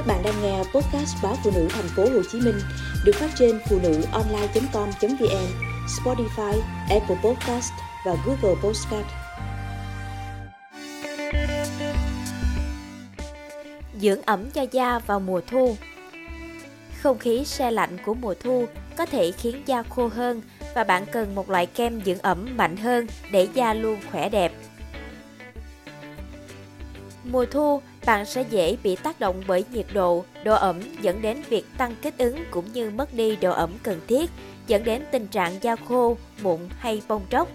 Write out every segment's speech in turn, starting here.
Các bạn đang nghe podcast báo phụ nữ thành phố Hồ Chí Minh được phát trên phụ nữ online.com.vn, Spotify, Apple Podcast và Google Podcast. Dưỡng ẩm cho da vào mùa thu Không khí se lạnh của mùa thu có thể khiến da khô hơn và bạn cần một loại kem dưỡng ẩm mạnh hơn để da luôn khỏe đẹp. Mùa thu, bạn sẽ dễ bị tác động bởi nhiệt độ, độ ẩm dẫn đến việc tăng kích ứng cũng như mất đi độ ẩm cần thiết, dẫn đến tình trạng da khô, mụn hay bong tróc.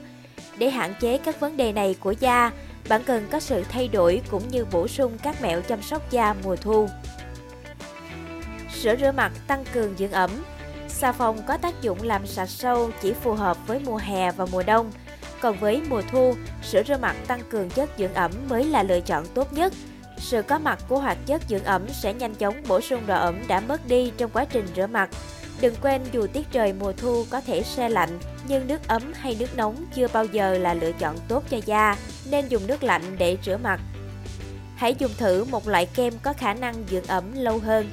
Để hạn chế các vấn đề này của da, bạn cần có sự thay đổi cũng như bổ sung các mẹo chăm sóc da mùa thu. Sữa rửa mặt tăng cường dưỡng ẩm Xà phòng có tác dụng làm sạch sâu chỉ phù hợp với mùa hè và mùa đông. Còn với mùa thu, sữa rửa mặt tăng cường chất dưỡng ẩm mới là lựa chọn tốt nhất. Sự có mặt của hoạt chất dưỡng ẩm sẽ nhanh chóng bổ sung độ ẩm đã mất đi trong quá trình rửa mặt. Đừng quên dù tiết trời mùa thu có thể se lạnh, nhưng nước ấm hay nước nóng chưa bao giờ là lựa chọn tốt cho da, nên dùng nước lạnh để rửa mặt. Hãy dùng thử một loại kem có khả năng dưỡng ẩm lâu hơn.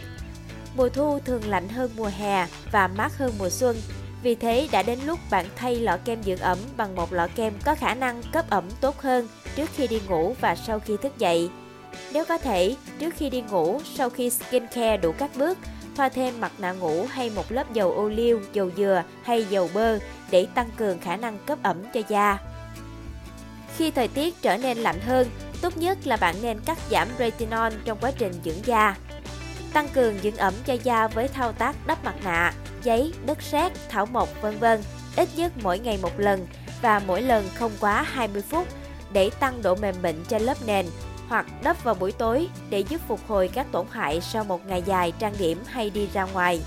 Mùa thu thường lạnh hơn mùa hè và mát hơn mùa xuân. Vì thế đã đến lúc bạn thay lọ kem dưỡng ẩm bằng một lọ kem có khả năng cấp ẩm tốt hơn trước khi đi ngủ và sau khi thức dậy. Nếu có thể, trước khi đi ngủ, sau khi skincare đủ các bước, thoa thêm mặt nạ ngủ hay một lớp dầu ô liu, dầu dừa hay dầu bơ để tăng cường khả năng cấp ẩm cho da. Khi thời tiết trở nên lạnh hơn, tốt nhất là bạn nên cắt giảm retinol trong quá trình dưỡng da. Tăng cường dưỡng ẩm cho da với thao tác đắp mặt nạ, giấy, đất sét, thảo mộc vân vân, ít nhất mỗi ngày một lần và mỗi lần không quá 20 phút để tăng độ mềm mịn cho lớp nền hoặc đắp vào buổi tối để giúp phục hồi các tổn hại sau một ngày dài trang điểm hay đi ra ngoài.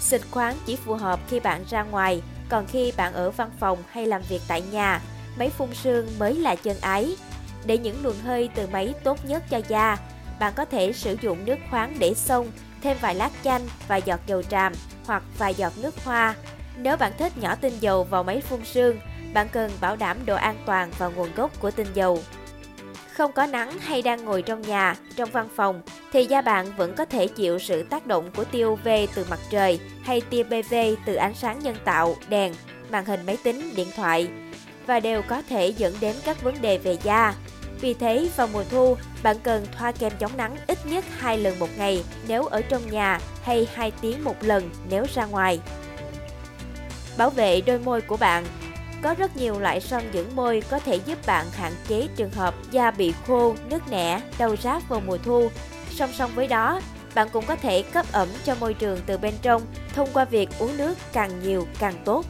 Xịt khoáng chỉ phù hợp khi bạn ra ngoài, còn khi bạn ở văn phòng hay làm việc tại nhà, máy phun sương mới là chân ái. Để những luồng hơi từ máy tốt nhất cho da, bạn có thể sử dụng nước khoáng để xông, thêm vài lát chanh, vài giọt dầu tràm hoặc vài giọt nước hoa. Nếu bạn thích nhỏ tinh dầu vào máy phun sương, bạn cần bảo đảm độ an toàn và nguồn gốc của tinh dầu. Không có nắng hay đang ngồi trong nhà, trong văn phòng thì da bạn vẫn có thể chịu sự tác động của tia UV từ mặt trời hay tia PV từ ánh sáng nhân tạo, đèn, màn hình máy tính, điện thoại và đều có thể dẫn đến các vấn đề về da vì thế, vào mùa thu, bạn cần thoa kem chống nắng ít nhất 2 lần một ngày nếu ở trong nhà hay 2 tiếng một lần nếu ra ngoài. Bảo vệ đôi môi của bạn có rất nhiều loại son dưỡng môi có thể giúp bạn hạn chế trường hợp da bị khô, nứt nẻ, đau rát vào mùa thu. Song song với đó, bạn cũng có thể cấp ẩm cho môi trường từ bên trong thông qua việc uống nước càng nhiều càng tốt.